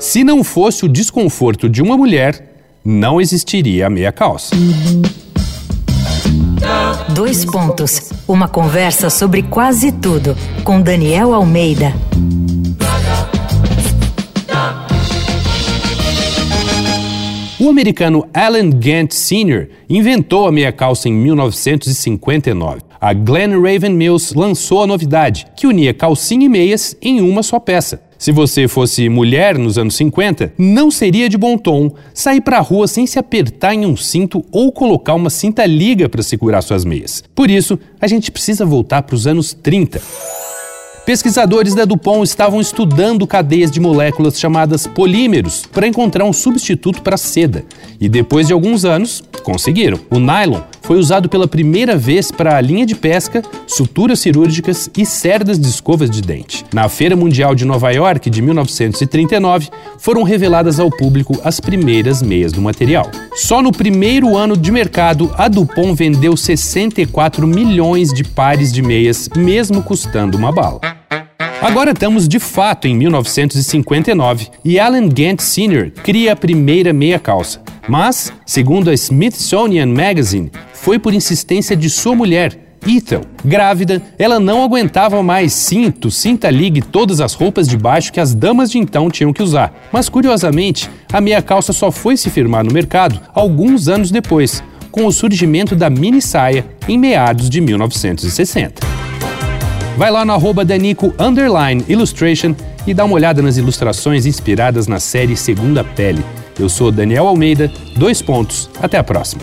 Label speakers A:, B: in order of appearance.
A: Se não fosse o desconforto de uma mulher, não existiria a meia calça.
B: Dois pontos. Uma conversa sobre quase tudo com Daniel Almeida.
A: O americano Alan Gant Sr. inventou a meia calça em 1959. A Glen Raven Mills lançou a novidade, que unia calcinha e meias em uma só peça. Se você fosse mulher nos anos 50, não seria de bom tom sair para a rua sem se apertar em um cinto ou colocar uma cinta liga para segurar suas meias. Por isso, a gente precisa voltar para os anos 30. Pesquisadores da DuPont estavam estudando cadeias de moléculas chamadas polímeros para encontrar um substituto para a seda. E depois de alguns anos, conseguiram. O nylon foi usado pela primeira vez para a linha de pesca, suturas cirúrgicas e cerdas de escovas de dente. Na Feira Mundial de Nova York de 1939, foram reveladas ao público as primeiras meias do material. Só no primeiro ano de mercado, a Dupont vendeu 64 milhões de pares de meias, mesmo custando uma bala. Agora estamos de fato em 1959 e Alan Gant Sr. cria a primeira meia calça. Mas, segundo a Smithsonian Magazine, foi por insistência de sua mulher, Ethel. Grávida, ela não aguentava mais cinto, cinta liga e todas as roupas de baixo que as damas de então tinham que usar. Mas curiosamente, a meia calça só foi se firmar no mercado alguns anos depois, com o surgimento da mini saia em meados de 1960. Vai lá no arroba Danico Illustration e dá uma olhada nas ilustrações inspiradas na série Segunda Pele. Eu sou Daniel Almeida, dois pontos. Até a próxima.